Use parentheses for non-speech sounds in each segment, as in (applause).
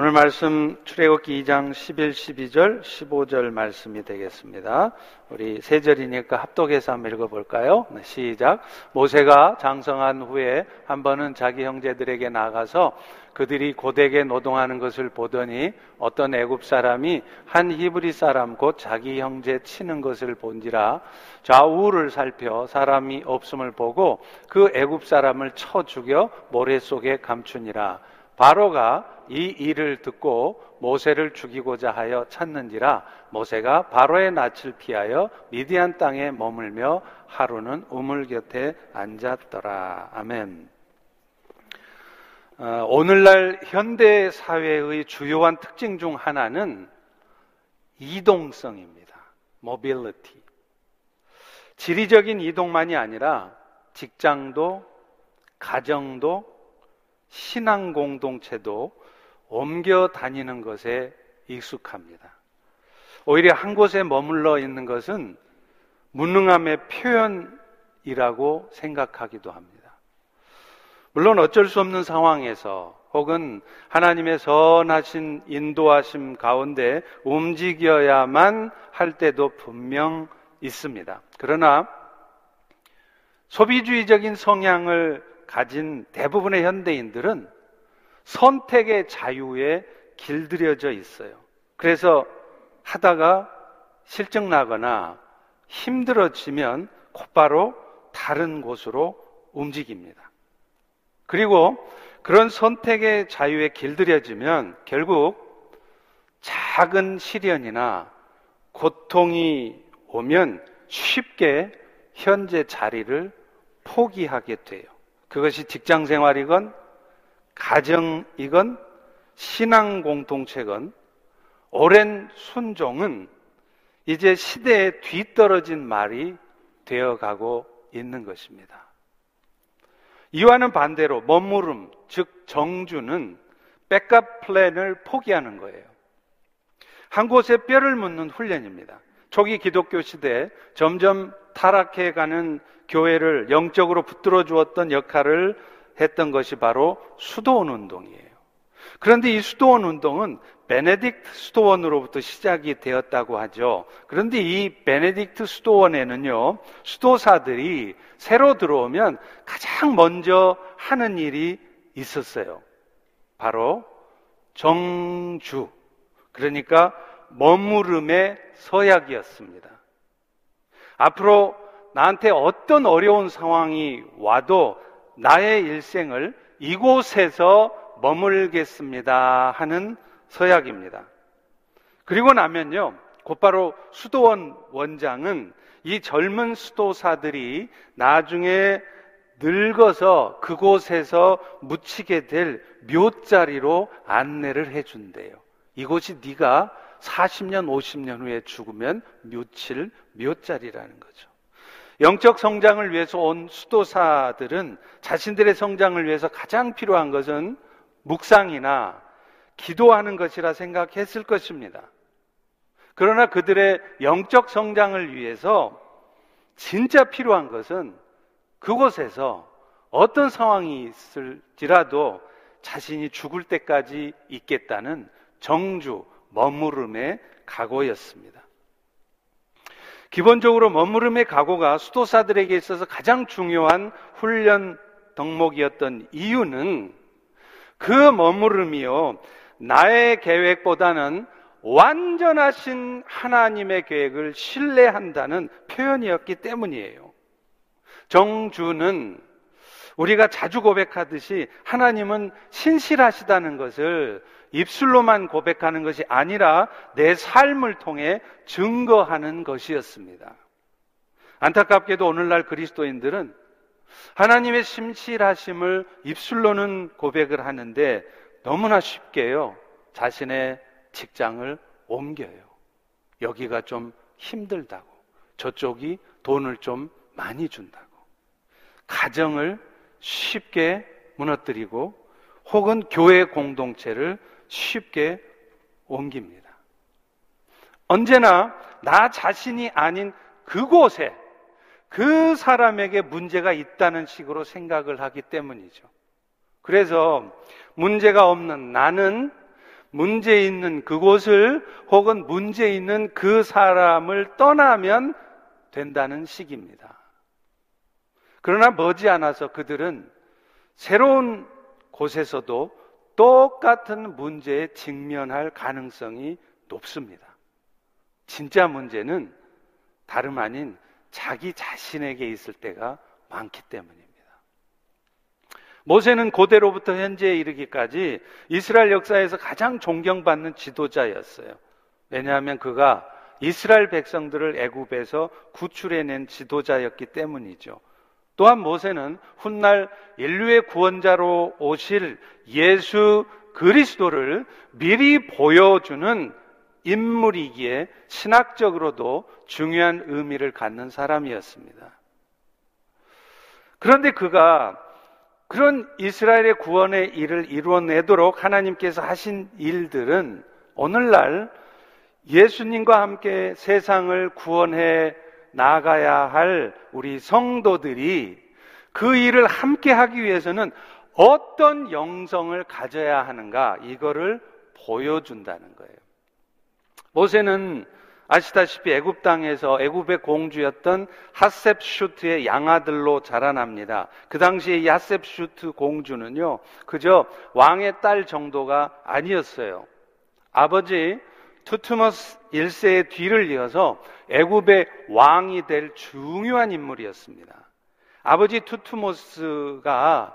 오늘 말씀 출애굽기 2장 11, 12절, 15절 말씀이 되겠습니다. 우리 세 절이니까 합독해서 한번 읽어볼까요? 네, 시작. 모세가 장성한 후에 한 번은 자기 형제들에게 나가서 그들이 고되게 노동하는 것을 보더니 어떤 애굽 사람이 한 히브리 사람 곧 자기 형제 치는 것을 본지라 좌우를 살펴 사람이 없음을 보고 그 애굽 사람을 쳐 죽여 모래 속에 감추니라. 바로가 이 일을 듣고 모세를 죽이고자 하여 찾는지라 모세가 바로의 낯을 피하여 미디안 땅에 머물며 하루는 우물 곁에 앉았더라. 아멘. 어, 오늘날 현대 사회의 주요한 특징 중 하나는 이동성입니다. 모빌리티. 지리적인 이동만이 아니라 직장도, 가정도, 신앙 공동체도 옮겨 다니는 것에 익숙합니다. 오히려 한 곳에 머물러 있는 것은 무능함의 표현이라고 생각하기도 합니다. 물론 어쩔 수 없는 상황에서 혹은 하나님의 선하신 인도하심 가운데 움직여야만 할 때도 분명 있습니다. 그러나 소비주의적인 성향을 가진 대부분의 현대인들은 선택의 자유에 길들여져 있어요. 그래서 하다가 실증 나거나 힘들어지면 곧바로 다른 곳으로 움직입니다. 그리고 그런 선택의 자유에 길들여지면 결국 작은 시련이나 고통이 오면 쉽게 현재 자리를 포기하게 돼요. 그것이 직장 생활이건 가정이건 신앙 공동체건 오랜 순종은 이제 시대에 뒤떨어진 말이 되어가고 있는 것입니다. 이와는 반대로 머무름, 즉 정주는 backup plan을 포기하는 거예요. 한 곳에 뼈를 묻는 훈련입니다. 초기 기독교 시대 점점 타락해가는 교회를 영적으로 붙들어 주었던 역할을 했던 것이 바로 수도원 운동이에요. 그런데 이 수도원 운동은 베네딕트 수도원으로부터 시작이 되었다고 하죠. 그런데 이 베네딕트 수도원에는요, 수도사들이 새로 들어오면 가장 먼저 하는 일이 있었어요. 바로 정주. 그러니까 머무름의 서약이었습니다. 앞으로 나한테 어떤 어려운 상황이 와도 나의 일생을 이곳에서 머물겠습니다 하는 서약입니다. 그리고 나면요, 곧바로 수도원 원장은 이 젊은 수도사들이 나중에 늙어서 그곳에서 묻히게 될 묘자리로 안내를 해준대요. 이곳이 네가 40년, 50년 후에 죽으면 묘칠 묘자리라는 거죠. 영적 성장을 위해서 온 수도사들은 자신들의 성장을 위해서 가장 필요한 것은 묵상이나 기도하는 것이라 생각했을 것입니다. 그러나 그들의 영적 성장을 위해서 진짜 필요한 것은 그곳에서 어떤 상황이 있을지라도 자신이 죽을 때까지 있겠다는 정주, 머무름의 각오였습니다. 기본적으로 머무름의 각오가 수도사들에게 있어서 가장 중요한 훈련 덕목이었던 이유는 그 머무름이요, 나의 계획보다는 완전하신 하나님의 계획을 신뢰한다는 표현이었기 때문이에요. 정주는 우리가 자주 고백하듯이 하나님은 신실하시다는 것을 입술로만 고백하는 것이 아니라 내 삶을 통해 증거하는 것이었습니다. 안타깝게도 오늘날 그리스도인들은 하나님의 심실하심을 입술로는 고백을 하는데 너무나 쉽게요. 자신의 직장을 옮겨요. 여기가 좀 힘들다고. 저쪽이 돈을 좀 많이 준다고. 가정을 쉽게 무너뜨리고 혹은 교회 공동체를 쉽게 옮깁니다. 언제나 나 자신이 아닌 그곳에 그 사람에게 문제가 있다는 식으로 생각을 하기 때문이죠. 그래서 문제가 없는 나는 문제 있는 그곳을 혹은 문제 있는 그 사람을 떠나면 된다는 식입니다. 그러나 머지않아서 그들은 새로운 곳에서도 똑같은 문제에 직면할 가능성이 높습니다. 진짜 문제는 다름 아닌 자기 자신에게 있을 때가 많기 때문입니다. 모세는 고대로부터 현재에 이르기까지 이스라엘 역사에서 가장 존경받는 지도자였어요. 왜냐하면 그가 이스라엘 백성들을 애굽에서 구출해낸 지도자였기 때문이죠. 또한 모세는 훗날 인류의 구원자로 오실 예수 그리스도를 미리 보여주는 인물이기에 신학적으로도 중요한 의미를 갖는 사람이었습니다. 그런데 그가 그런 이스라엘의 구원의 일을 이루어내도록 하나님께서 하신 일들은 오늘날 예수님과 함께 세상을 구원해 나가야 할 우리 성도들이 그 일을 함께 하기 위해서는 어떤 영성을 가져야 하는가 이거를 보여준다는 거예요. 모세는 아시다시피 애굽 땅에서 애굽의 공주였던 하셉슈트의 양아들로 자라납니다. 그 당시에 이 하셉슈트 공주는요, 그저 왕의 딸 정도가 아니었어요. 아버지 투트머스 1세의 뒤를 이어서 애굽의 왕이 될 중요한 인물이었습니다. 아버지 투트모스가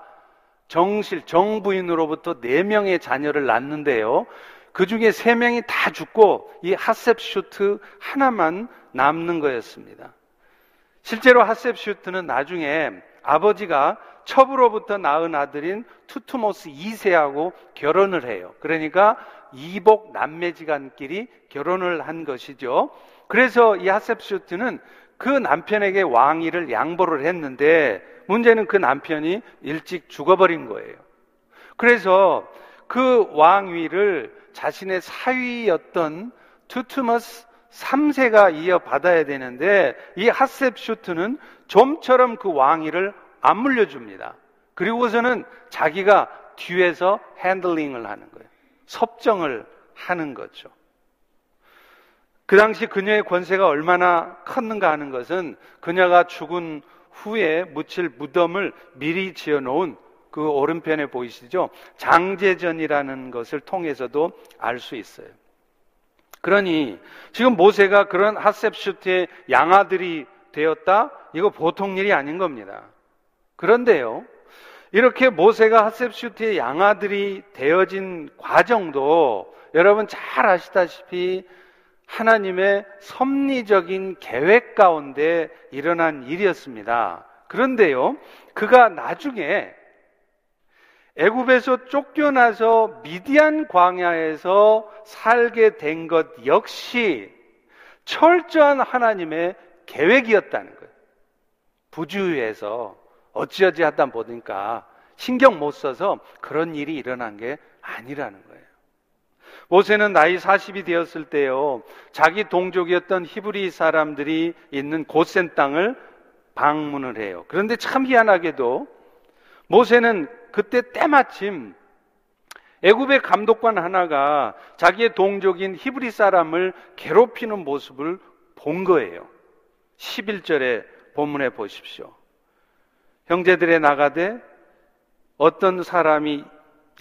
정실, 정부인으로부터 4명의 자녀를 낳는데요. 그 중에 3명이 다 죽고 이 하셉슈트 하나만 남는 거였습니다. 실제로 하셉슈트는 나중에 아버지가 첩으로부터 낳은 아들인 투트모스 2세하고 결혼을 해요. 그러니까 이복 남매지간끼리 결혼을 한 것이죠. 그래서 이 하셉슈트는 그 남편에게 왕위를 양보를 했는데 문제는 그 남편이 일찍 죽어버린 거예요. 그래서 그 왕위를 자신의 사위였던 투트머스 3세가 이어받아야 되는데 이 하셉슈트는 좀처럼 그 왕위를 안 물려줍니다. 그리고서는 자기가 뒤에서 handling을 하는 거예요. 섭정을 하는 거죠. 그 당시 그녀의 권세가 얼마나 컸는가 하는 것은 그녀가 죽은 후에 묻힐 무덤을 미리 지어 놓은 그 오른편에 보이시죠? 장제전이라는 것을 통해서도 알 수 있어요. 그러니 지금 모세가 그런 하셉슈트의 양아들이 되었다? 이거 보통 일이 아닌 겁니다. 그런데요, 이렇게 모세가 하셉슈트의 양아들이 되어진 과정도 여러분 잘 아시다시피 하나님의 섭리적인 계획 가운데 일어난 일이었습니다. 그런데요, 그가 나중에 애굽에서 쫓겨나서 미디안 광야에서 살게 된 것 역시 철저한 하나님의 계획이었다는 거예요. 부주의해서 어찌어찌 하다 보니까 신경 못 써서 그런 일이 일어난 게 아니라는 거예요. 모세는 나이 40이 되었을 때요, 자기 동족이었던 히브리 사람들이 있는 고센 땅을 방문을 해요. 그런데 참 희한하게도 모세는 그때 때마침 애굽의 감독관 하나가 자기의 동족인 히브리 사람을 괴롭히는 모습을 본 거예요. 11절에 본문에 보십시오. 형제들의 나가되 어떤 사람이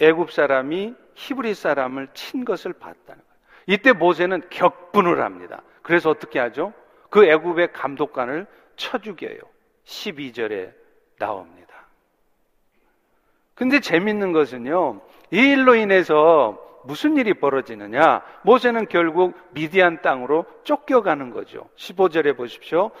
애굽 사람이 히브리 사람을 친 것을 봤다는 거예요. 이때 모세는 격분을 합니다. 그래서 어떻게 하죠? 그 애굽의 감독관을 쳐 죽여요. 12절에 나옵니다. 근데 재밌는 것은요. 이 일로 인해서 무슨 일이 벌어지느냐? 모세는 결국 미디안 땅으로 쫓겨가는 거죠. 15절에 보십시오.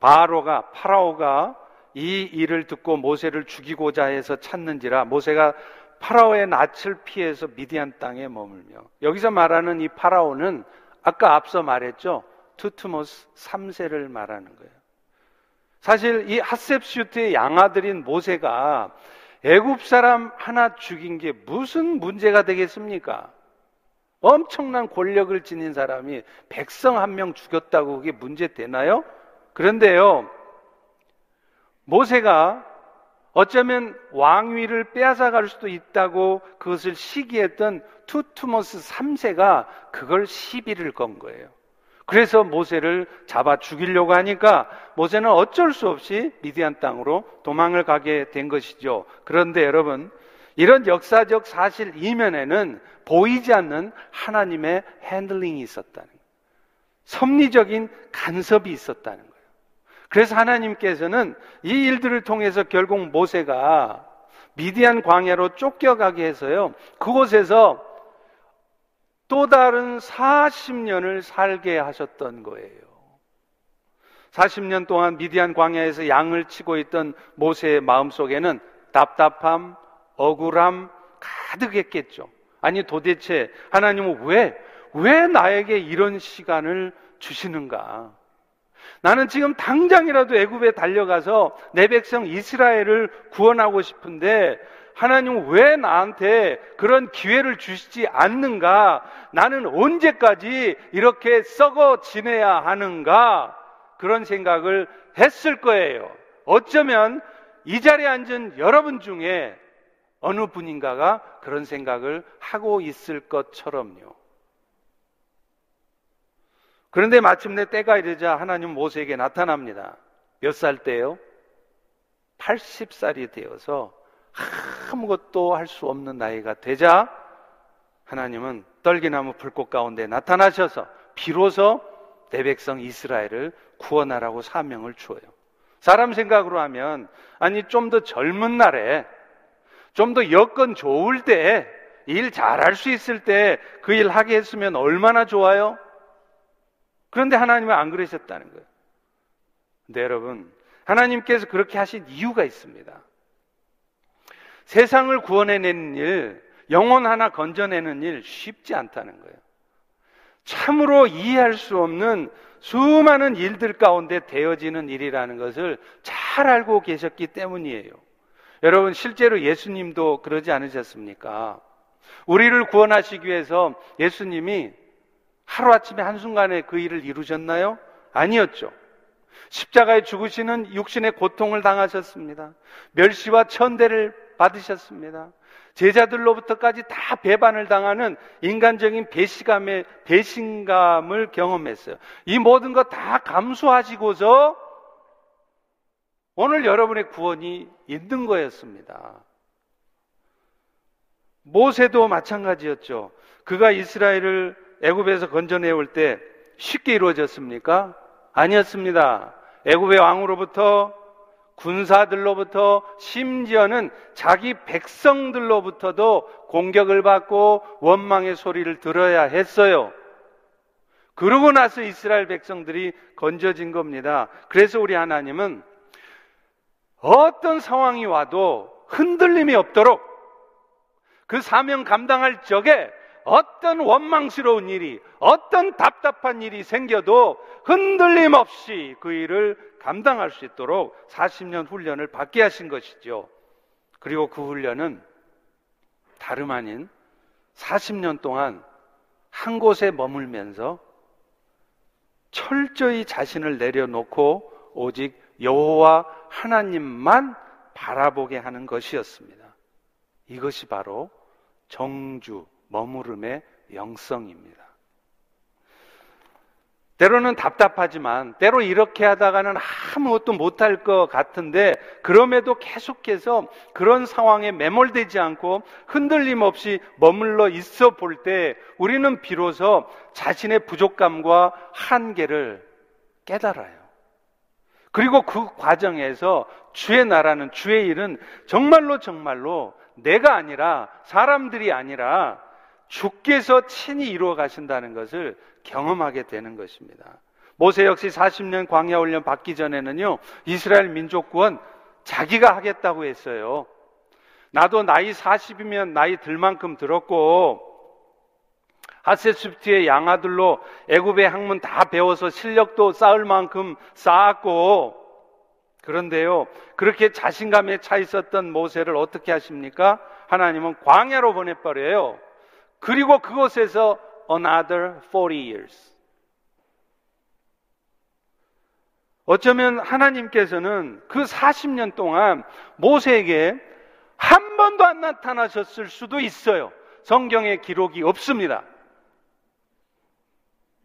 바로가 파라오가 이 일을 듣고 모세를 죽이고자 해서 찾는지라 모세가 파라오의 낯을 피해서 미디안 땅에 머물며 여기서 말하는 이 파라오는 아까 앞서 말했죠. 투트모스 3세를 말하는 거예요. 사실 이 하셉슈트의 양아들인 모세가 애굽 사람 하나 죽인 게 무슨 문제가 되겠습니까? 엄청난 권력을 지닌 사람이 백성 한 명 죽였다고 그게 문제 되나요? 그런데요, 모세가 어쩌면 왕위를 빼앗아갈 수도 있다고 그것을 시기했던 투트모스 3세가 그걸 시비를 건 거예요. 그래서 모세를 잡아 죽이려고 하니까 모세는 어쩔 수 없이 미디안 땅으로 도망을 가게 된 것이죠. 그런데 여러분, 이런 역사적 사실 이면에는 보이지 않는 하나님의 handling이 있었다는 거예요. 섭리적인 간섭이 있었다는 거예요. 그래서 하나님께서는 이 일들을 통해서 결국 모세가 미디안 광야로 쫓겨가게 해서요. 그곳에서 또 다른 40년을 살게 하셨던 거예요. 40년 동안 미디안 광야에서 양을 치고 있던 모세의 마음속에는 답답함, 억울함 가득했겠죠. 아니 도대체 하나님은 왜, 왜 나에게 이런 시간을 주시는가? 나는 지금 당장이라도 애굽에 달려가서 내 백성 이스라엘을 구원하고 싶은데 하나님 왜 나한테 그런 기회를 주시지 않는가? 나는 언제까지 이렇게 썩어 지내야 하는가? 그런 생각을 했을 거예요. 어쩌면 이 자리에 앉은 여러분 중에 어느 분인가가 그런 생각을 하고 있을 것처럼요. 그런데 마침내 때가 이르자 하나님 모세에게 나타납니다. 몇 살 때요? 80살이 되어서 아무것도 할 수 없는 나이가 되자 하나님은 떨기나무 불꽃 가운데 나타나셔서 비로소 내 백성 이스라엘을 구원하라고 사명을 주어요. 사람 생각으로 하면 아니 좀 더 젊은 날에 좀 더 여건 좋을 때 일 잘할 수 있을 때 그 일 하게 했으면 얼마나 좋아요? 그런데 하나님은 안 그러셨다는 거예요. 근데 여러분, 하나님께서 그렇게 하신 이유가 있습니다. 세상을 구원해내는 일, 영혼 하나 건져내는 일 쉽지 않다는 거예요. 참으로 이해할 수 없는 수많은 일들 가운데 되어지는 일이라는 것을 잘 알고 계셨기 때문이에요. 여러분, 실제로 예수님도 그러지 않으셨습니까? 우리를 구원하시기 위해서 예수님이 하루아침에 한순간에 그 일을 이루셨나요? 아니었죠. 십자가에 죽으시는 육신의 고통을 당하셨습니다. 멸시와 천대를 받으셨습니다. 제자들로부터까지 다 배반을 당하는 인간적인 배시감의 배신감을 경험했어요. 이 모든 것 다 감수하시고서 오늘 여러분의 구원이 있는 거였습니다. 모세도 마찬가지였죠. 그가 이스라엘을 애굽에서 건져내 올 때 쉽게 이루어졌습니까? 아니었습니다. 애굽의 왕으로부터 군사들로부터 심지어는 자기 백성들로부터도 공격을 받고 원망의 소리를 들어야 했어요. 그러고 나서 이스라엘 백성들이 건져진 겁니다. 그래서 우리 하나님은 어떤 상황이 와도 흔들림이 없도록 그 사명 감당할 적에 어떤 원망스러운 일이, 어떤 답답한 일이 생겨도 흔들림 없이 그 일을 감당할 수 있도록 40년 훈련을 받게 하신 것이죠. 그리고 그 훈련은 다름 아닌 40년 동안 한 곳에 머물면서 철저히 자신을 내려놓고 오직 여호와 하나님만 바라보게 하는 것이었습니다. 이것이 바로 정주, 머무름의 영성입니다. 때로는 답답하지만 때로 이렇게 하다가는 아무것도 못할 것 같은데 그럼에도 계속해서 그런 상황에 매몰되지 않고 흔들림 없이 머물러 있어 볼 때 우리는 비로소 자신의 부족감과 한계를 깨달아요. 그리고 그 과정에서 주의 나라는 주의 일은 정말로 정말로 내가 아니라 사람들이 아니라 주께서 친히 이루어 가신다는 것을 경험하게 되는 것입니다. 모세 역시 40년 광야 훈련 받기 전에는요, 이스라엘 민족 구원 자기가 하겠다고 했어요. 나도 나이 40이면 나이 들 만큼 들었고, 하세스프트의 양아들로 애굽의 학문 다 배워서 실력도 쌓을 만큼 쌓았고, 그런데요, 그렇게 자신감에 차 있었던 모세를 어떻게 하십니까? 하나님은 광야로 보내 버려요. 그리고 그곳에서 another 40 years. 어쩌면 하나님께서는 그 40년 동안 모세에게 한 번도 안 나타나셨을 수도 있어요. 성경에 기록이 없습니다.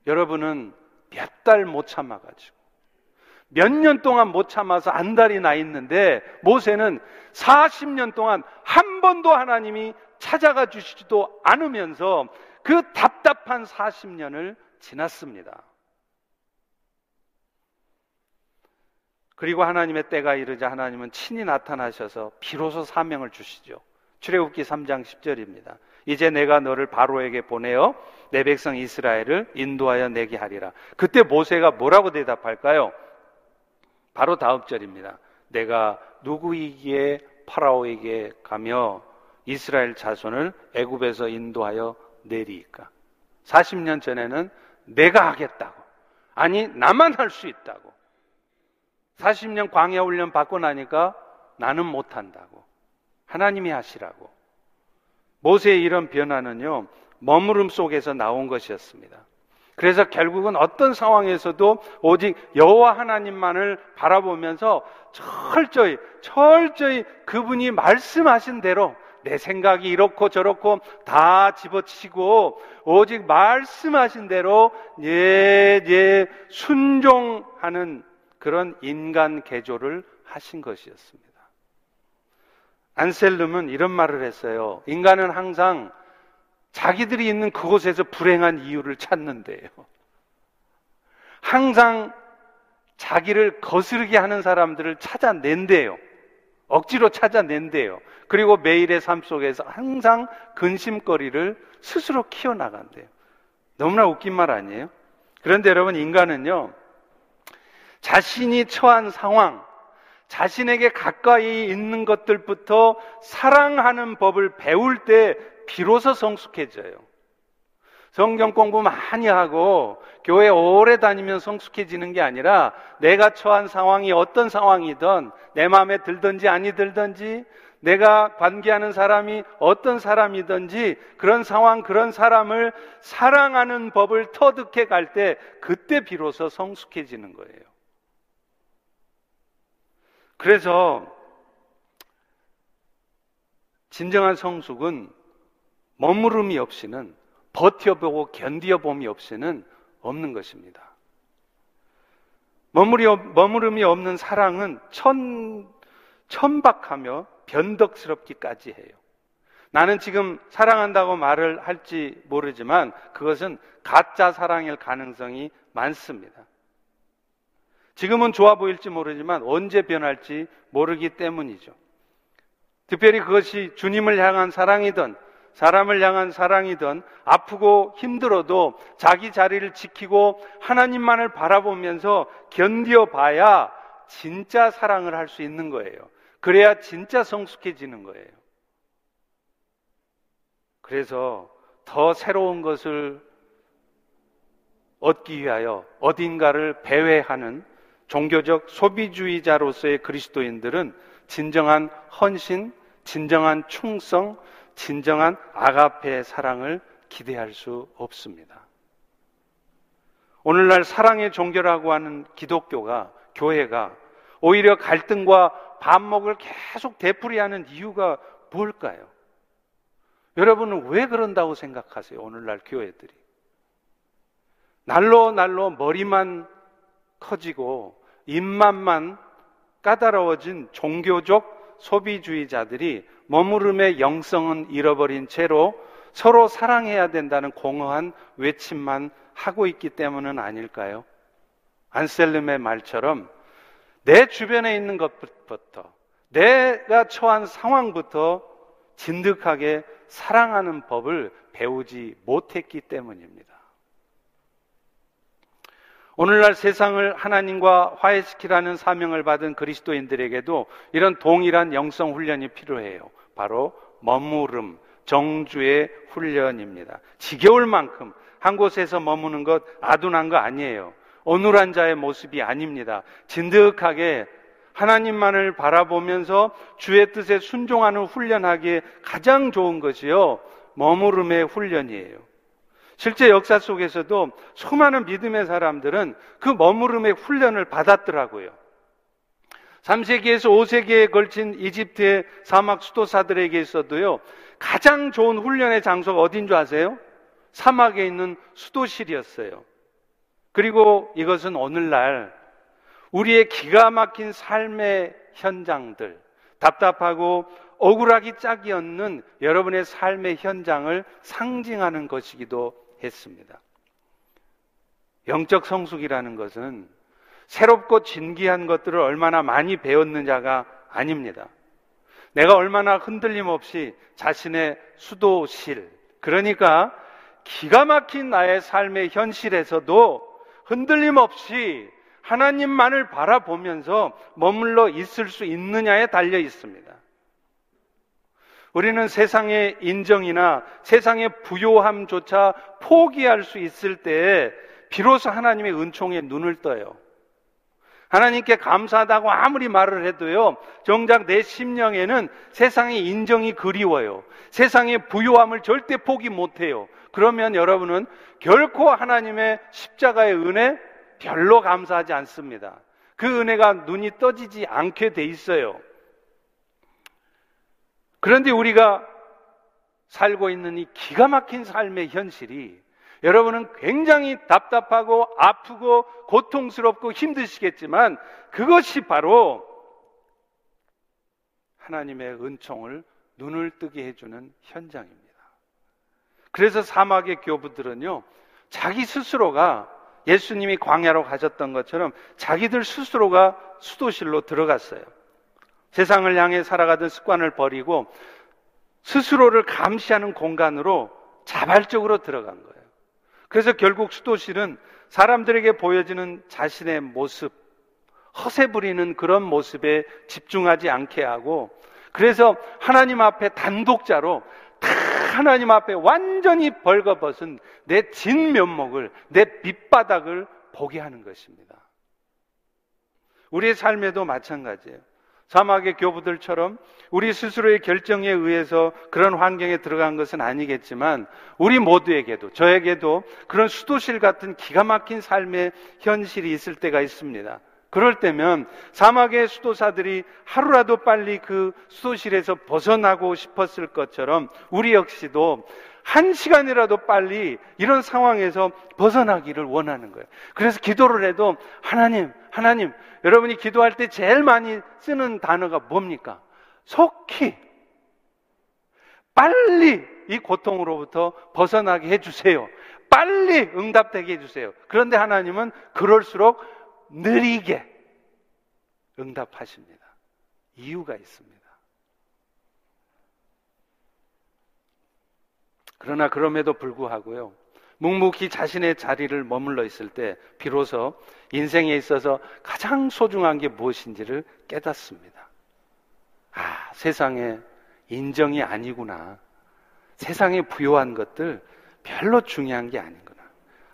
여러분은 몇 달 못 참아가지고 몇 년 동안 못 참아서 안달이 나 있는데 모세는 40년 동안 한 번도 하나님이 찾아가 주시지도 않으면서 그 답답한 40년을 지났습니다. 그리고 하나님의 때가 이르자 하나님은 친히 나타나셔서 비로소 사명을 주시죠. 출애굽기 3장 10절입니다. 이제 내가 너를 바로에게 보내어 내 백성 이스라엘을 인도하여 내게 하리라. 그때 모세가 뭐라고 대답할까요? 바로 다음 절입니다. 내가 누구이기에 파라오에게 가며 이스라엘 자손을 애굽에서 인도하여 내리까. 40년 전에는 내가 하겠다고. 아니 나만 할 수 있다고. 40년 광야 훈련 받고 나니까 나는 못 한다고. 하나님이 하시라고. 모세의 이런 변화는요, 머무름 속에서 나온 것이었습니다. 그래서 결국은 어떤 상황에서도 오직 여호와 하나님만을 바라보면서 철저히 철저히 그분이 말씀하신 대로 내 생각이 이렇고 저렇고 다 집어치고 오직 말씀하신 대로 예, 예, 순종하는 그런 인간 개조를 하신 것이었습니다. 안셀름은 이런 말을 했어요. 인간은 항상 자기들이 있는 그곳에서 불행한 이유를 찾는데요. 항상 자기를 거스르게 하는 사람들을 찾아낸대요. 억지로 찾아낸대요. 그리고 매일의 삶 속에서 항상 근심거리를 스스로 키워나간대요. 너무나 웃긴 말 아니에요? 그런데 여러분, 인간은요, 자신이 처한 상황, 자신에게 가까이 있는 것들부터 사랑하는 법을 배울 때 비로소 성숙해져요. 성경 공부 많이 하고 교회 오래 다니면 성숙해지는 게 아니라 내가 처한 상황이 어떤 상황이든 내 마음에 들든지 아니 들든지 내가 관계하는 사람이 어떤 사람이든지 그런 상황, 그런 사람을 사랑하는 법을 터득해 갈 때 그때 비로소 성숙해지는 거예요. 그래서 진정한 성숙은 머무름이 없이는 버텨보고 견디어봄이 없이는 없는 것입니다. 머무름이 없는 사랑은 천, 천박하며 변덕스럽기까지 해요. 나는 지금 사랑한다고 말을 할지 모르지만 그것은 가짜 사랑일 가능성이 많습니다. 지금은 좋아 보일지 모르지만 언제 변할지 모르기 때문이죠. 특별히 그것이 주님을 향한 사랑이든 사람을 향한 사랑이든 아프고 힘들어도 자기 자리를 지키고 하나님만을 바라보면서 견디어 봐야 진짜 사랑을 할 수 있는 거예요. 그래야 진짜 성숙해지는 거예요. 그래서 더 새로운 것을 얻기 위하여 어딘가를 배회하는 종교적 소비주의자로서의 그리스도인들은 진정한 헌신, 진정한 충성, 진정한 아가페의 사랑을 기대할 수 없습니다. 오늘날 사랑의 종교라고 하는 기독교가, 교회가 오히려 갈등과 반목을 계속 되풀이하는 이유가 뭘까요? 여러분은 왜 그런다고 생각하세요? 오늘날 교회들이. 날로 날로 머리만 커지고 입맛만 까다로워진 종교적 소비주의자들이 머무름의 영성은 잃어버린 채로 서로 사랑해야 된다는 공허한 외침만 하고 있기 때문은 아닐까요? 안셀름의 말처럼 내 주변에 있는 것부터 내가 처한 상황부터 진득하게 사랑하는 법을 배우지 못했기 때문입니다. 오늘날 세상을 하나님과 화해시키라는 사명을 받은 그리스도인들에게도 이런 동일한 영성 훈련이 필요해요. 바로 머무름, 정주의 훈련입니다. 지겨울 만큼 한 곳에서 머무는 것 아둔한 거 아니에요. 어눌한 자의 모습이 아닙니다. 진득하게 하나님만을 바라보면서 주의 뜻에 순종하는 훈련하기에 가장 좋은 것이요. 머무름의 훈련이에요. 실제 역사 속에서도 수많은 믿음의 사람들은 그 머무름의 훈련을 받았더라고요. 3세기에서 5세기에 걸친 이집트의 사막 수도사들에게 있어도요, 가장 좋은 훈련의 장소가 어딘 줄 아세요? 사막에 있는 수도실이었어요. 그리고 이것은 오늘날 우리의 기가 막힌 삶의 현장들, 답답하고 억울하기 짝이 없는 여러분의 삶의 현장을 상징하는 것이기도 했습니다. 영적 성숙이라는 것은 새롭고 진기한 것들을 얼마나 많이 배웠느냐가 아닙니다. 내가 얼마나 흔들림 없이 자신의 수도실, 그러니까 기가 막힌 나의 삶의 현실에서도 흔들림 없이 하나님만을 바라보면서 머물러 있을 수 있느냐에 달려 있습니다. 우리는 세상의 인정이나 세상의 부요함조차 포기할 수 있을 때에 비로소 하나님의 은총에 눈을 떠요. 하나님께 감사하다고 아무리 말을 해도요, 정작 내 심령에는 세상의 인정이 그리워요. 세상의 부요함을 절대 포기 못해요. 그러면 여러분은 결코 하나님의 십자가의 은혜 별로 감사하지 않습니다. 그 은혜가 눈이 떠지지 않게 돼 있어요. 그런데 우리가 살고 있는 이 기가 막힌 삶의 현실이 여러분은 굉장히 답답하고 아프고 고통스럽고 힘드시겠지만 그것이 바로 하나님의 은총을 눈을 뜨게 해주는 현장입니다. 그래서 사막의 교부들은요, 자기 스스로가 예수님이 광야로 가셨던 것처럼 자기들 스스로가 수도실로 들어갔어요. 세상을 향해 살아가던 습관을 버리고 스스로를 감시하는 공간으로 자발적으로 들어간 거예요. 그래서 결국 수도실은 사람들에게 보여지는 자신의 모습, 허세 부리는 그런 모습에 집중하지 않게 하고 그래서 하나님 앞에 단독자로 다 하나님 앞에 완전히 벌거벗은 내 진면목을, 내 밑바닥을 보게 하는 것입니다. 우리의 삶에도 마찬가지예요. 사막의 교부들처럼 우리 스스로의 결정에 의해서 그런 환경에 들어간 것은 아니겠지만 우리 모두에게도 저에게도 그런 수도실 같은 기가 막힌 삶의 현실이 있을 때가 있습니다. 그럴 때면 사막의 수도사들이 하루라도 빨리 그 수도실에서 벗어나고 싶었을 것처럼 우리 역시도 한 시간이라도 빨리 이런 상황에서 벗어나기를 원하는 거예요. 그래서 기도를 해도 하나님, 하나님, 여러분이 기도할 때 제일 많이 쓰는 단어가 뭡니까? 속히 빨리 이 고통으로부터 벗어나게 해주세요. 빨리 응답되게 해주세요. 그런데 하나님은 그럴수록 느리게 응답하십니다. 이유가 있습니다. 그러나 그럼에도 불구하고요. 묵묵히 자신의 자리를 머물러 있을 때 비로소 인생에 있어서 가장 소중한 게 무엇인지를 깨닫습니다. 아, 세상에 인정이 아니구나. 세상에 부요한 것들 별로 중요한 게 아닌구나.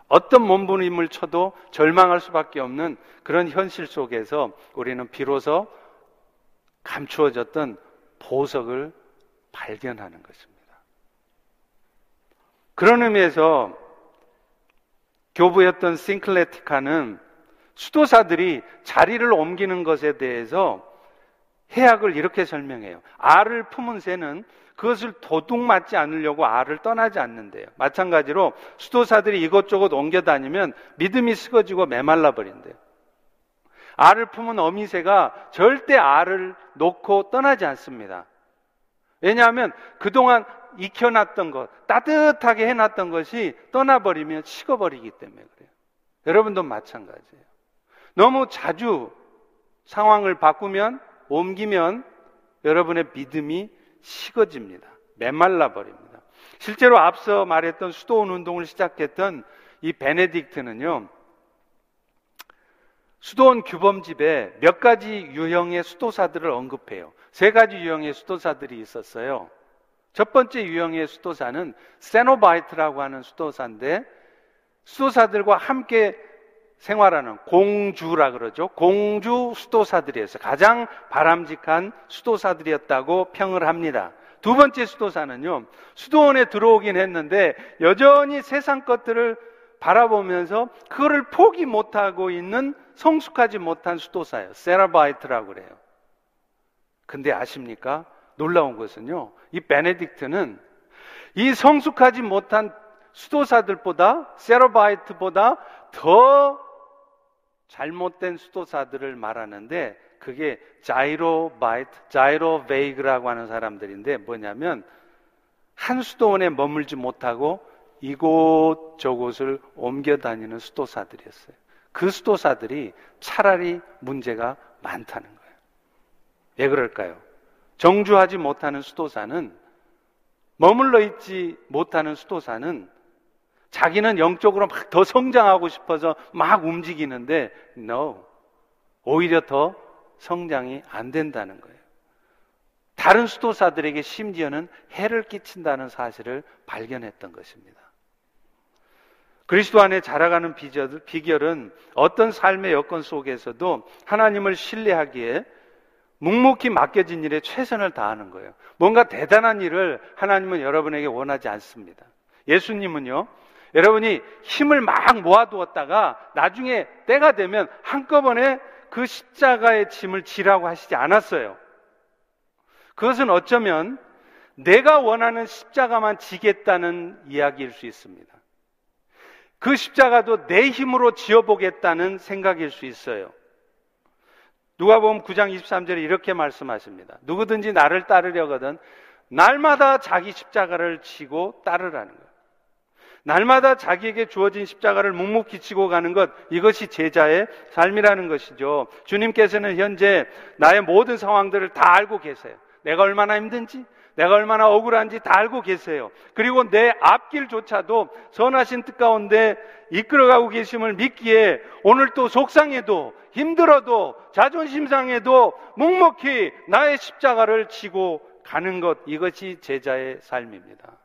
어떤 몸부림을 쳐도 절망할 수밖에 없는 그런 현실 속에서 우리는 비로소 감추어졌던 보석을 발견하는 것입니다. 그런 의미에서 교부였던 싱클레티카는 수도사들이 자리를 옮기는 것에 대해서 해악을 이렇게 설명해요. 알을 품은 새는 그것을 도둑 맞지 않으려고 알을 떠나지 않는데요. 마찬가지로 수도사들이 이것저것 옮겨 다니면 믿음이 쓰거지고 메말라 버린대요. 알을 품은 어미새가 절대 알을 놓고 떠나지 않습니다. 왜냐하면 그동안 익혀놨던 것, 따뜻하게 해놨던 것이 떠나버리면 식어버리기 때문에 그래요. 여러분도 마찬가지예요. 너무 자주 상황을 바꾸면, 옮기면 여러분의 믿음이 식어집니다. 메말라 버립니다. 실제로 앞서 말했던 수도원 운동을 시작했던 이 베네딕트는요, 수도원 규범집에 몇 가지 유형의 수도사들을 언급해요. 세 가지 유형의 수도사들이 있었어요. 첫 번째 유형의 수도사는 세노바이트라고 하는 수도사인데 수도사들과 함께 생활하는 공주라 그러죠. 공주 수도사들이었어요. 가장 바람직한 수도사들이었다고 평을 합니다. 두 번째 수도사는요, 수도원에 들어오긴 했는데 여전히 세상 것들을 바라보면서 그거를 포기 못하고 있는 성숙하지 못한 수도사예요. 세라바이트라고 그래요. 근데 아십니까? 놀라운 것은요, 이 베네딕트는 이 성숙하지 못한 수도사들보다, 세라바이트보다 더 잘못된 수도사들을 말하는데 그게 자이로바이트, 자이로베이그라고 하는 사람들인데 뭐냐면 한 수도원에 머물지 못하고 이곳 저곳을 옮겨 다니는 수도사들이었어요. 그 수도사들이 차라리 문제가 많다는 거예요. 왜 그럴까요? 정주하지 못하는 수도사는 머물러 있지 못하는 수도사는 자기는 영적으로 막 더 성장하고 싶어서 막 움직이는데 no. 오히려 더 성장이 안 된다는 거예요. 다른 수도사들에게 심지어는 해를 끼친다는 사실을 발견했던 것입니다. 그리스도 안에 자라가는 비결은 어떤 삶의 여건 속에서도 하나님을 신뢰하기에 묵묵히 맡겨진 일에 최선을 다하는 거예요. 뭔가 대단한 일을 하나님은 여러분에게 원하지 않습니다. 예수님은요, 여러분이 힘을 막 모아두었다가 나중에 때가 되면 한꺼번에 그 십자가의 짐을 지라고 하시지 않았어요. 그것은 어쩌면 내가 원하는 십자가만 지겠다는 이야기일 수 있습니다. 그 십자가도 내 힘으로 지어보겠다는 생각일 수 있어요. 누가 보면 9장 23절에 이렇게 말씀하십니다. 누구든지 나를 따르려거든 날마다 자기 십자가를 지고 따르라는 거예요. 날마다 자기에게 주어진 십자가를 묵묵히 지고 가는 것, 이것이 제자의 삶이라는 것이죠. 주님께서는 현재 나의 모든 상황들을 다 알고 계세요. 내가 얼마나 힘든지, 내가 얼마나 억울한지 다 알고 계세요. 그리고 내 앞길조차도 선하신 뜻 가운데 이끌어가고 계심을 믿기에 오늘 또 속상해도 힘들어도 자존심 상해도 묵묵히 나의 십자가를 지고 가는 것 이것이 제자의 삶입니다.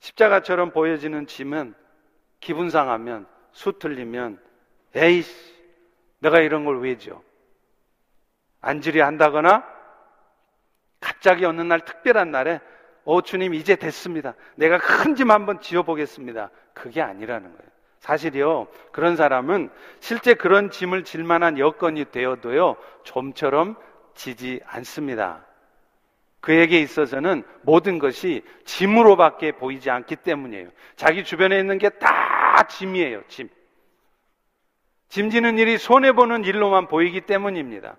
십자가처럼 보여지는 짐은 기분 상하면 수틀리면 에이씨 내가 이런 걸왜 줘? 안지리 한다거나 갑자기 어느 날 특별한 날에 오 주님 이제 됐습니다. 내가 큰 짐 한번 지어 보겠습니다. 그게 아니라는 거예요. 사실이요 그런 사람은 실제 그런 짐을 질 만한 여건이 되어도요 좀처럼 지지 않습니다. 그에게 있어서는 모든 것이 짐으로밖에 보이지 않기 때문이에요. 자기 주변에 있는 게 다 짐이에요, 짐. 짐지는 일이 손해보는 일로만 보이기 때문입니다.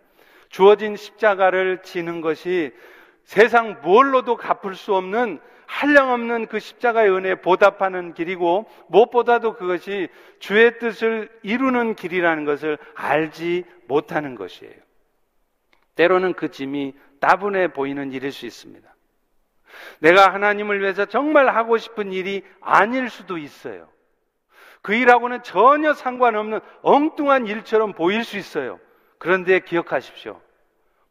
주어진 십자가를 지는 것이 세상 무엇로도 갚을 수 없는 한량없는 그 십자가의 은혜에 보답하는 길이고 무엇보다도 그것이 주의 뜻을 이루는 길이라는 것을 알지 못하는 것이에요. 때로는 그 짐이 따분해 보이는 일일 수 있습니다. 내가 하나님을 위해서 정말 하고 싶은 일이 아닐 수도 있어요. 그 일하고는 전혀 상관없는 엉뚱한 일처럼 보일 수 있어요. 그런데 기억하십시오.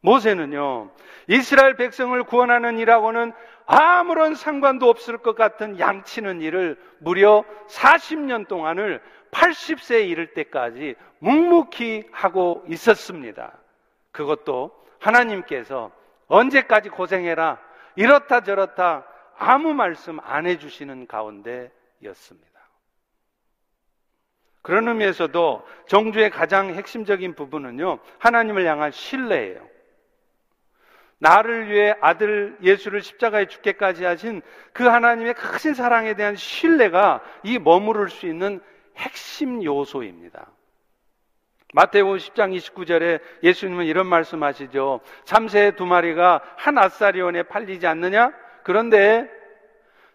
모세는요, 이스라엘 백성을 구원하는 일하고는 아무런 상관도 없을 것 같은 양치는 일을 무려 40년 동안을 80세에 이를 때까지 묵묵히 하고 있었습니다. 그것도 하나님께서 언제까지 고생해라, 이렇다 저렇다 아무 말씀 안 해주시는 가운데였습니다. 그런 의미에서도 정주의 가장 핵심적인 부분은요, 하나님을 향한 신뢰예요. 나를 위해 아들 예수를 십자가에 죽게까지 하신 그 하나님의 크신 사랑에 대한 신뢰가 이 머무를 수 있는 핵심 요소입니다. 마태복음 10장 29절에 예수님은 이런 말씀하시죠. 참새 두 마리가 한 아사리온에 팔리지 않느냐? 그런데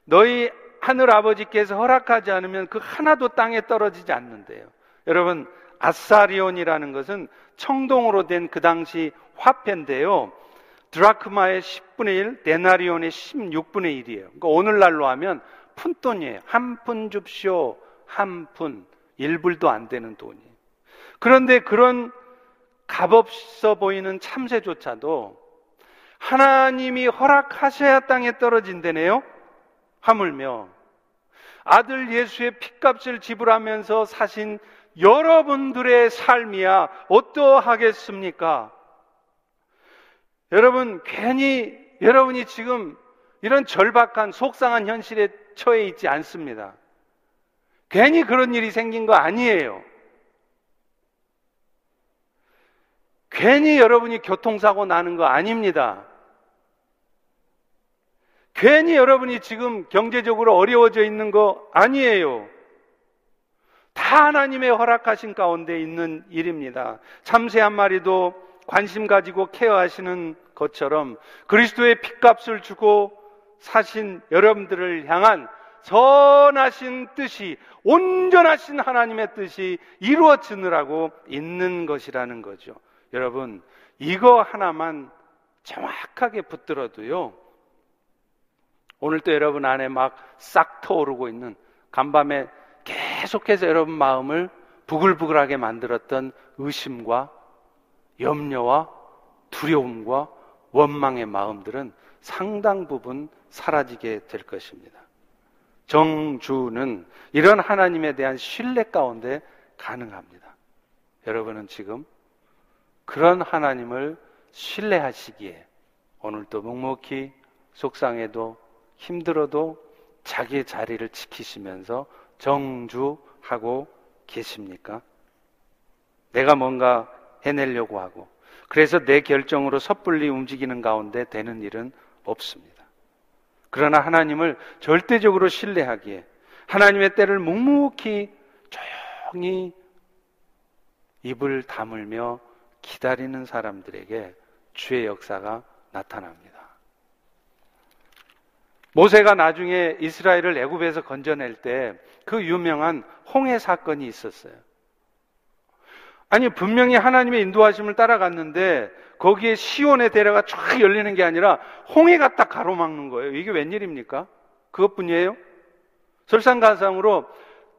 너희 하늘 아버지께서 허락하지 않으면 그 하나도 땅에 떨어지지 않는데요. 여러분, 아사리온이라는 것은 청동으로 된 그 당시 화폐인데요. 드라크마의 10분의 1, 데나리온의 16분의 1이에요. 그러니까 오늘날로 하면 푼돈이에요. 한 푼 줍쇼, 한 푼. 1불도 안 되는 돈이에요. 그런데 그런 값없어 보이는 참새조차도 하나님이 허락하셔야 땅에 떨어진다네요. 하물며 아들 예수의 핏값을 지불하면서 사신 여러분들의 삶이야 어떠하겠습니까? 여러분, 괜히 여러분이 지금 이런 절박한 속상한 현실에 처해 있지 않습니다. 괜히 그런 일이 생긴 거 아니에요. 괜히 여러분이 교통사고 나는 거 아닙니다. 괜히 여러분이 지금 경제적으로 어려워져 있는 거 아니에요. 다 하나님의 허락하신 가운데 있는 일입니다. 참새 한 마리도 관심 가지고 케어하시는 것처럼 그리스도의 핏값을 주고 사신 여러분들을 향한 선하신 뜻이 온전하신 하나님의 뜻이 이루어지느라고 있는 것이라는 거죠. 여러분, 이거 하나만 정확하게 붙들어도요. 오늘 또 여러분 안에 막 싹 터오르고 있는 간밤에 계속해서 여러분 마음을 부글부글하게 만들었던 의심과 염려와 두려움과 원망의 마음들은 상당 부분 사라지게 될 것입니다. 정주는 이런 하나님에 대한 신뢰 가운데 가능합니다. 여러분은 지금 그런 하나님을 신뢰하시기에 오늘도 묵묵히 속상해도 힘들어도 자기 자리를 지키시면서 정주하고 계십니까? 내가 뭔가 해내려고 하고 그래서 내 결정으로 섣불리 움직이는 가운데 되는 일은 없습니다. 그러나 하나님을 절대적으로 신뢰하기에 하나님의 때를 묵묵히 조용히 입을 다물며 기다리는 사람들에게 주의 역사가 나타납니다. 모세가 나중에 이스라엘을 애굽에서 건져낼 때 그 유명한 홍해 사건이 있었어요. 아니 분명히 하나님의 인도하심을 따라갔는데 거기에 시온의 대라가 쫙 열리는 게 아니라 홍해가 딱 가로막는 거예요. 이게 웬일입니까? 그것뿐이에요? 설상가상으로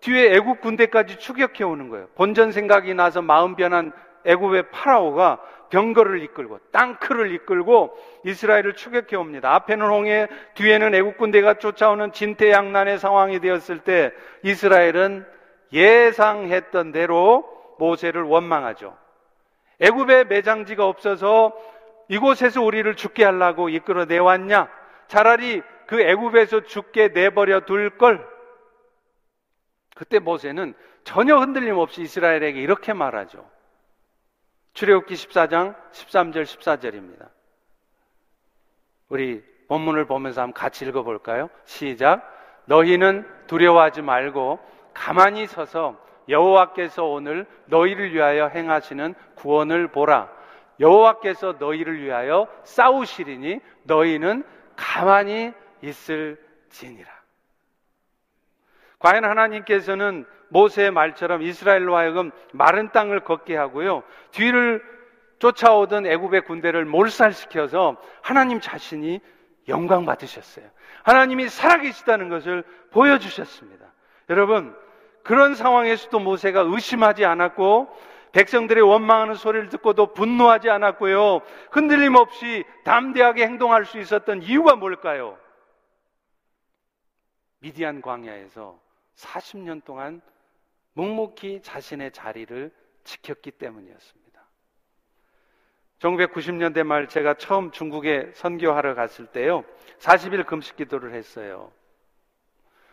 뒤에 애굽 군대까지 추격해 오는 거예요. 본전 생각이 나서 마음 변한 애굽의 파라오가 병거를 이끌고 땅크를 이끌고 이스라엘을 추격해 옵니다. 앞에는 홍해, 뒤에는 애국 군대가 쫓아오는 진퇴양난의 상황이 되었을 때 이스라엘은 예상했던 대로 모세를 원망하죠. 애굽에 매장지가 없어서 이곳에서 우리를 죽게 하려고 이끌어 내왔냐? 차라리 그 애굽에서 죽게 내버려 둘 걸. 그때 모세는 전혀 흔들림 없이 이스라엘에게 이렇게 말하죠. 출애굽기 14장 13절 14절입니다. 우리 본문을 보면서 한번 같이 읽어 볼까요? 시작. 너희는 두려워하지 말고 가만히 서서 여호와께서 오늘 너희를 위하여 행하시는 구원을 보라. 여호와께서 너희를 위하여 싸우시리니 너희는 가만히 있을지니라. 과연 하나님께서는 모세의 말처럼 이스라엘로 하여금 마른 땅을 걷게 하고요. 뒤를 쫓아오던 애굽의 군대를 몰살시켜서 하나님 자신이 영광 받으셨어요. 하나님이 살아계시다는 것을 보여주셨습니다. 여러분, 그런 상황에서도 모세가 의심하지 않았고 백성들의 원망하는 소리를 듣고도 분노하지 않았고요. 흔들림 없이 담대하게 행동할 수 있었던 이유가 뭘까요? 미디안 광야에서 40년 동안 묵묵히 자신의 자리를 지켰기 때문이었습니다. 1990년대 말 제가 처음 중국에 선교하러 갔을 때요. 40일 금식 기도를 했어요.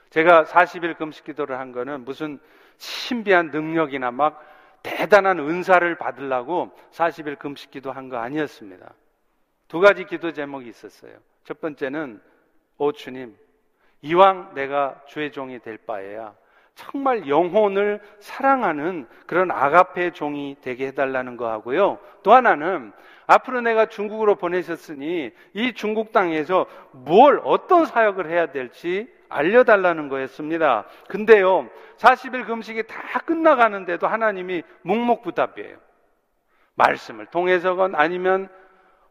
제가 40일 금식 기도를 한 거는 무슨 신비한 능력이나 막 대단한 은사를 받으려고 40일 금식 기도 한 거 아니었습니다. 두 가지 기도 제목이 있었어요. 첫 번째는 오 주님, 이왕 내가 주의 종이 될 바에야 정말 영혼을 사랑하는 그런 아가페 종이 되게 해달라는 거 하고요. 또 하나는 앞으로 내가 중국으로 보내셨으니 이 중국 땅에서 뭘 어떤 사역을 해야 될지 알려달라는 거였습니다. 근데요, 40일 금식이 다 끝나가는데도 하나님이 묵묵부답이에요. 말씀을 통해서건 아니면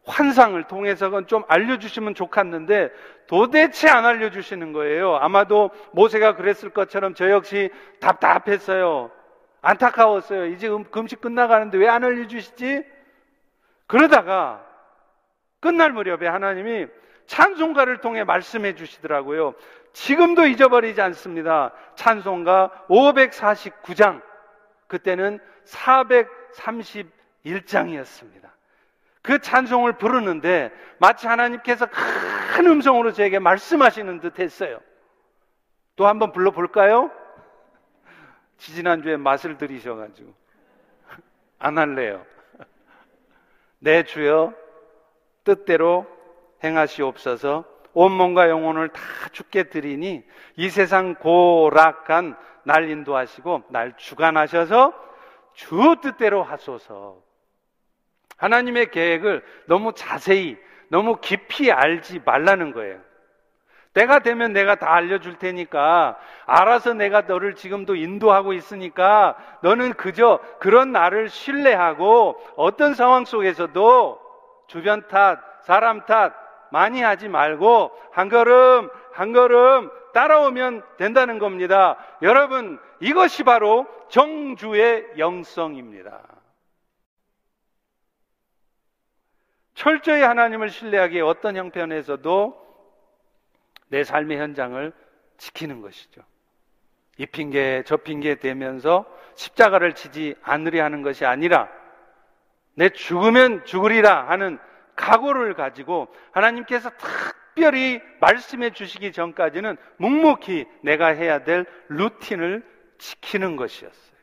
환상을 통해서건 좀 알려주시면 좋겠는데 도대체 안 알려주시는 거예요. 아마도 모세가 그랬을 것처럼 저 역시 답답했어요. 안타까웠어요. 이제 음, 금식 끝나가는데 왜 안 알려주시지? 그러다가 끝날 무렵에 하나님이 찬송가를 통해 말씀해 주시더라고요. 지금도 잊어버리지 않습니다. 찬송가 549장. 그때는 431장이었습니다. 그 찬송을 부르는데 마치 하나님께서 큰 음성으로 저에게 말씀하시는 듯 했어요. 또 한번 불러볼까요? 지지난주에 맛을 들이셔가지고. (laughs) 안 할래요. 내 주여 뜻대로 행하시옵소서 온 몸과 영혼을 다 죽게 드리니 이 세상 고락한 날 인도하시고 날 주관하셔서 주 뜻대로 하소서. 하나님의 계획을 너무 자세히, 너무 깊이 알지 말라는 거예요. 때가 되면 내가 다 알려줄 테니까 알아서 내가 너를 지금도 인도하고 있으니까 너는 그저 그런 나를 신뢰하고 어떤 상황 속에서도 주변 탓, 사람 탓 많이 하지 말고 한 걸음 한 걸음 따라오면 된다는 겁니다. 여러분 이것이 바로 정주의 영성입니다. 철저히 하나님을 신뢰하기에 어떤 형편에서도 내 삶의 현장을 지키는 것이죠. 이 핑계, 저 핑계 대면서 십자가를 지지 않으려 하는 것이 아니라 내 죽으면 죽으리라 하는 각오를 가지고 하나님께서 특별히 말씀해 주시기 전까지는 묵묵히 내가 해야 될 루틴을 지키는 것이었어요.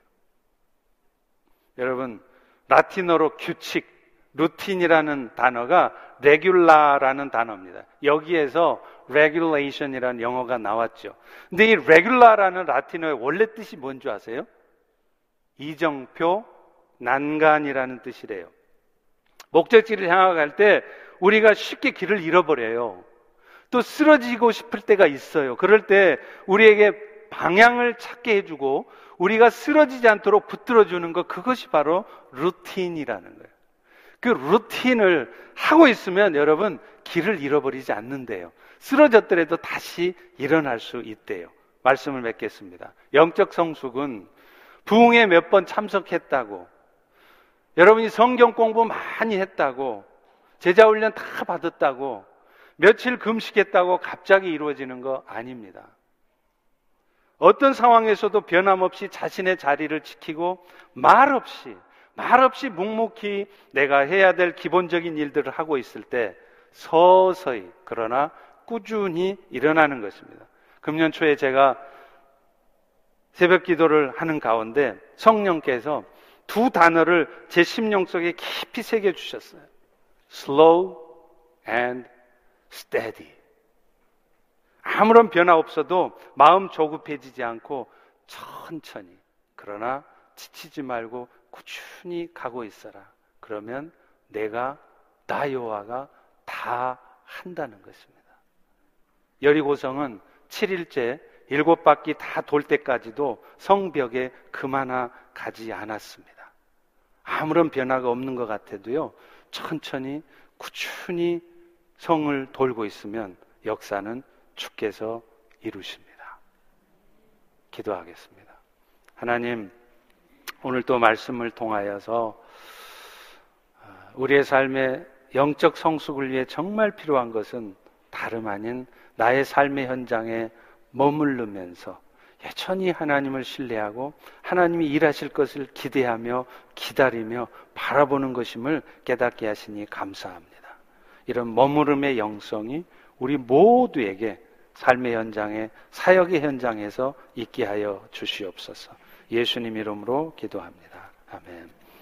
여러분, 라틴어로 규칙, 루틴이라는 단어가 레귤라라는 단어입니다. 여기에서 regulation이라는 영어가 나왔죠. 근데 이 regular라는 라틴어의 원래 뜻이 뭔지 아세요? 이정표, 난간이라는 뜻이래요. 목적지를 향해갈 때 우리가 쉽게 길을 잃어버려요. 또 쓰러지고 싶을 때가 있어요. 그럴 때 우리에게 방향을 찾게 해주고 우리가 쓰러지지 않도록 붙들어주는 것, 그것이 바로 루틴이라는 거예요. 그 루틴을 하고 있으면 여러분 길을 잃어버리지 않는데요. 쓰러졌더라도 다시 일어날 수 있대요. 말씀을 맺겠습니다. 영적 성숙은 부흥에 몇 번 참석했다고, 여러분이 성경 공부 많이 했다고, 제자 훈련 다 받았다고, 며칠 금식했다고 갑자기 이루어지는 거 아닙니다. 어떤 상황에서도 변함없이 자신의 자리를 지키고 말없이 말없이 묵묵히 내가 해야 될 기본적인 일들을 하고 있을 때 서서히 그러나 꾸준히 일어나는 것입니다. 금년 초에 제가 새벽 기도를 하는 가운데 성령께서 두 단어를 제 심령 속에 깊이 새겨 주셨어요. slow and steady. 아무런 변화 없어도 마음 조급해지지 않고 천천히 그러나 지치지 말고 꾸준히 가고 있어라. 그러면 내가 나 여호와가 다 한다는 것입니다. 여리고성은 7일째 일곱 바퀴 다 돌 때까지도 성벽에 그만하 가지 않았습니다. 아무런 변화가 없는 것 같아도요, 천천히 꾸준히 성을 돌고 있으면 역사는 주께서 이루십니다. 기도하겠습니다. 하나님, 오늘 또 말씀을 통하여서 아, 우리의 삶의 영적 성숙을 위해 정말 필요한 것은 다름 아닌 나의 삶의 현장에 머무르면서 여전히 하나님을 신뢰하고 하나님이 일하실 것을 기대하며 기다리며 바라보는 것임을 깨닫게 하시니 감사합니다. 이런 머무름의 영성이 우리 모두에게 삶의 현장에 사역의 현장에서 있게 하여 주시옵소서. 예수님 이름으로 기도합니다. 아멘.